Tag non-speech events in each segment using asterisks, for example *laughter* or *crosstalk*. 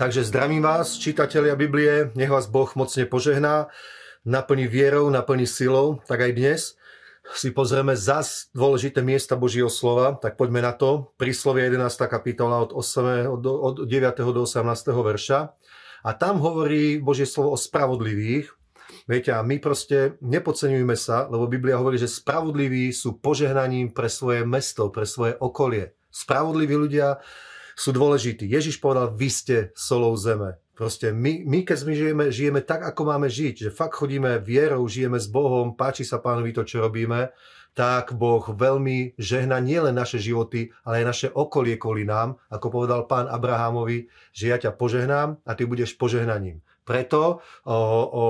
Takže zdravím vás, čitatelia Biblie, nech vás Boh mocne požehná, naplní vierou, naplní silou, tak aj dnes si pozrieme zas dôležité miesta Božieho slova, tak poďme na to. Príslovie 11. kapitola od, 8, od, od 9. do 18. verša. A tam hovorí Božie slovo o spravodlivých. Viete, a my proste nepodceňujme sa, lebo Biblia hovorí, že spravodliví sú požehnaním pre svoje mesto, pre svoje okolie. Spravodliví ľudia sú dôležití. Ježiš povedal, vy ste solou zeme. Proste my, my keď my žijeme, žijeme tak, ako máme žiť, že fakt chodíme vierou, žijeme s Bohom, páči sa pánovi to, čo robíme, tak Boh veľmi žehna nielen naše životy, ale aj naše okolie kvôli nám, ako povedal pán Abrahamovi, že ja ťa požehnám a ty budeš požehnaním. Preto o, o,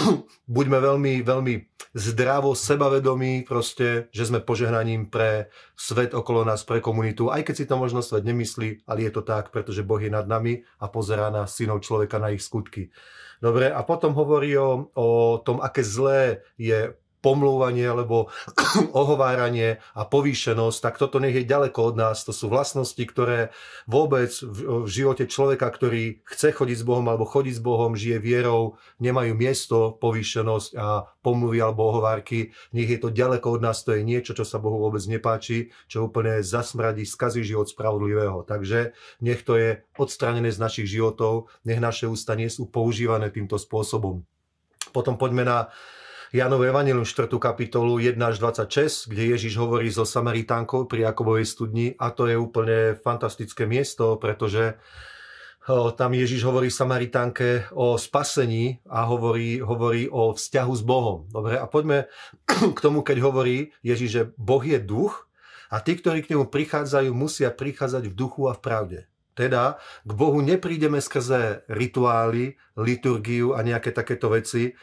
*clears throat* buďme veľmi, veľmi zdravo, sebavedomí, proste, že sme požehnaním pre svet okolo nás, pre komunitu, aj keď si to možno svet nemyslí, ale je to tak, pretože Boh je nad nami a pozerá na synov človeka, na ich skutky. Dobre, a potom hovorí o, o tom, aké zlé je pomlúvanie alebo *clears throat* ohováranie a povýšenosť, tak toto nech je ďaleko od nás. To sú vlastnosti, ktoré vôbec v, živote človeka, ktorý chce chodiť s Bohom alebo chodí s Bohom, žije vierou, nemajú miesto, povýšenosť a pomluvy alebo ohovárky. Nech je to ďaleko od nás, to je niečo, čo sa Bohu vôbec nepáči, čo úplne zasmradí, skazí život spravodlivého. Takže nech to je odstranené z našich životov, nech naše ústa nie sú používané týmto spôsobom. Potom poďme na Janov Evangelium 4. kapitolu 1 až 26, kde Ježiš hovorí so Samaritánkou pri Jakobovej studni a to je úplne fantastické miesto, pretože tam Ježiš hovorí Samaritánke o spasení a hovorí, hovorí o vzťahu s Bohom. Dobre, a poďme *clears throat* k tomu, keď hovorí Ježiš, že Boh je duch a tí, ktorí k nemu prichádzajú, musia prichádzať v duchu a v pravde. Teda k Bohu neprídeme skrze rituály, liturgiu a nejaké takéto veci,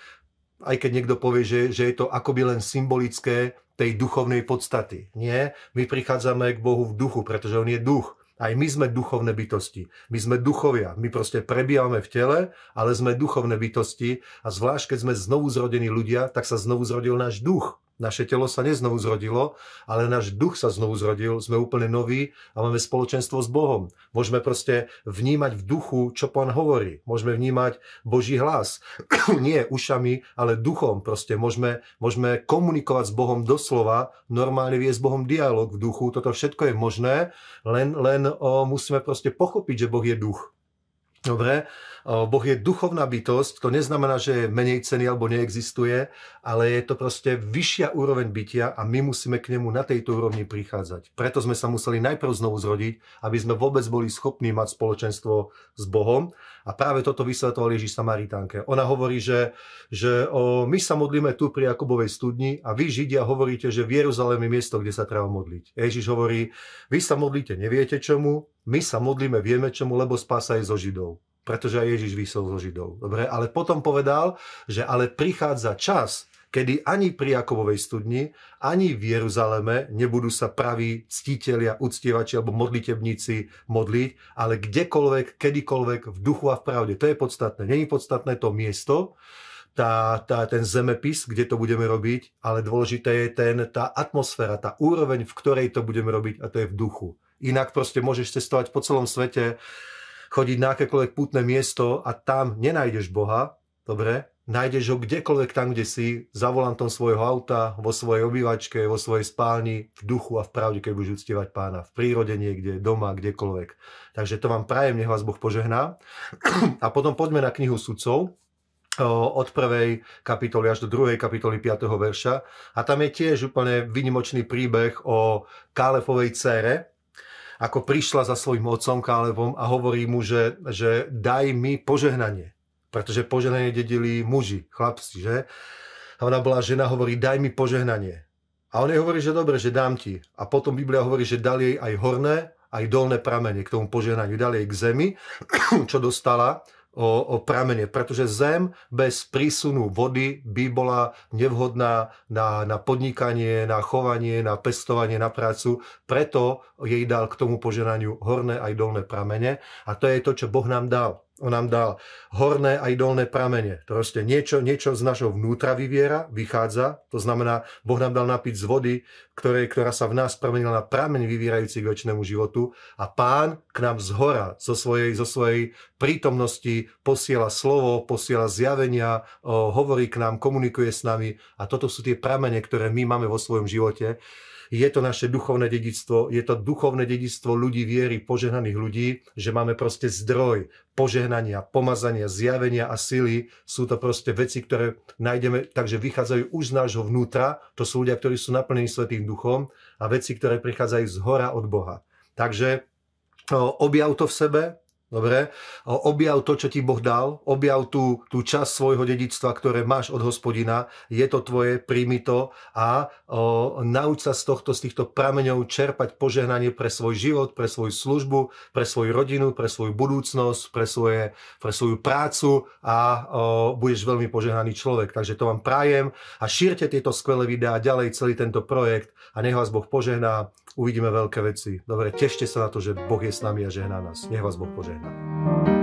aj keď niekto povie, že, že je to akoby len symbolické tej duchovnej podstaty. Nie, my prichádzame k Bohu v duchu, pretože On je duch. Aj my sme duchovné bytosti. My sme duchovia. My proste prebývame v tele, ale sme duchovné bytosti a zvlášť, keď sme znovu zrodení ľudia, tak sa znovu zrodil náš duch. Naše telo sa neznovu zrodilo, ale náš duch sa znovu zrodil, sme úplne noví a máme spoločenstvo s Bohom. Môžeme proste vnímať v duchu, čo pán hovorí. Môžeme vnímať Boží hlas. *clears throat* Nie ušami, ale duchom. Proste môžeme, môžeme komunikovať s Bohom doslova, normálne viesť s Bohom dialog v duchu. Toto všetko je možné, len, len o, musíme proste pochopiť, že Boh je duch. Dobre, Boh je duchovná bytosť, to neznamená, že je menej ceny alebo neexistuje, ale je to proste vyššia úroveň bytia a my musíme k nemu na tejto úrovni prichádzať. Preto sme sa museli najprv znovu zrodiť, aby sme vôbec boli schopní mať spoločenstvo s Bohom. A práve toto vysvetoval Ježiš Samaritánke. Ona hovorí, že, že o, my sa modlíme tu pri Jakubovej studni a vy Židia hovoríte, že v Jeruzalém je miesto, kde sa treba modliť. Ježiš hovorí, vy sa modlíte, neviete čomu, my sa modlíme, vieme čomu, lebo spása je zo Židov. Pretože aj Ježiš vysol zo Židov. Dobre, ale potom povedal, že ale prichádza čas, kedy ani pri Jakobovej studni, ani v Jeruzaleme nebudú sa praví ctitelia, uctievači alebo modlitebníci modliť, ale kdekoľvek, kedykoľvek, v duchu a v pravde. To je podstatné. Není podstatné to miesto, tá, tá, ten zemepis, kde to budeme robiť, ale dôležité je ten, tá atmosféra, tá úroveň, v ktorej to budeme robiť a to je v duchu. Inak proste môžeš cestovať po celom svete, chodiť na akékoľvek pútne miesto a tam nenájdeš Boha, dobre, nájdeš ho kdekoľvek tam, kde si, za volantom svojho auta, vo svojej obývačke, vo svojej spálni, v duchu a v pravde, keď budeš uctievať pána, v prírode niekde, doma, kdekoľvek. Takže to vám prajem, nech vás Boh požehná. A potom poďme na knihu sudcov, od prvej kapitoly až do druhej kapitoly 5. verša. A tam je tiež úplne vynimočný príbeh o Kálefovej cére, ako prišla za svojim otcom Kálevom a hovorí mu, že, že daj mi požehnanie. Pretože požehnanie dedili muži, chlapci, že? A ona bola žena, hovorí, daj mi požehnanie. A on jej hovorí, že dobre, že dám ti. A potom Biblia hovorí, že dal jej aj horné, aj dolné pramene k tomu požehnaniu. Dal jej k zemi, *clears throat* čo dostala, o, o pramene, pretože zem bez prísunu vody by bola nevhodná na, na podnikanie, na chovanie, na pestovanie, na prácu. Preto jej dal k tomu poženaniu horné aj dolné pramene a to je to, čo Boh nám dal. On nám dal horné aj dolné pramene. Proste niečo, niečo z našho vnútra vyviera, vychádza. To znamená, Boh nám dal napiť z vody, ktoré, ktorá sa v nás premenila na prameň vyvierajúci k väčšnému životu. A pán k nám z hora, zo svojej, zo svojej prítomnosti posiela slovo, posiela zjavenia, hovorí k nám, komunikuje s nami. A toto sú tie pramene, ktoré my máme vo svojom živote. Je to naše duchovné dedictvo, je to duchovné dedictvo ľudí viery, požehnaných ľudí, že máme proste zdroj požehnania, pomazania, zjavenia a sily. Sú to proste veci, ktoré nájdeme, takže vychádzajú už z nášho vnútra. To sú ľudia, ktorí sú naplnení Svetým duchom a veci, ktoré prichádzajú z hora od Boha. Takže objav to v sebe, Dobre? Objav to, čo ti Boh dal, objav tú, tú časť svojho dedictva, ktoré máš od hospodina, je to tvoje, príjmi to a o, nauč sa z, tohto, z týchto prameňov čerpať požehnanie pre svoj život, pre svoju službu, pre svoju rodinu, pre svoju budúcnosť, pre, svoje, pre svoju prácu a o, budeš veľmi požehnaný človek. Takže to vám prajem a šírte tieto skvelé videá ďalej, celý tento projekt a nech vás Boh požehná uvidíme veľké veci. Dobre, tešte sa na to, že Boh je s nami a žehná nás. Nech vás Boh požehná.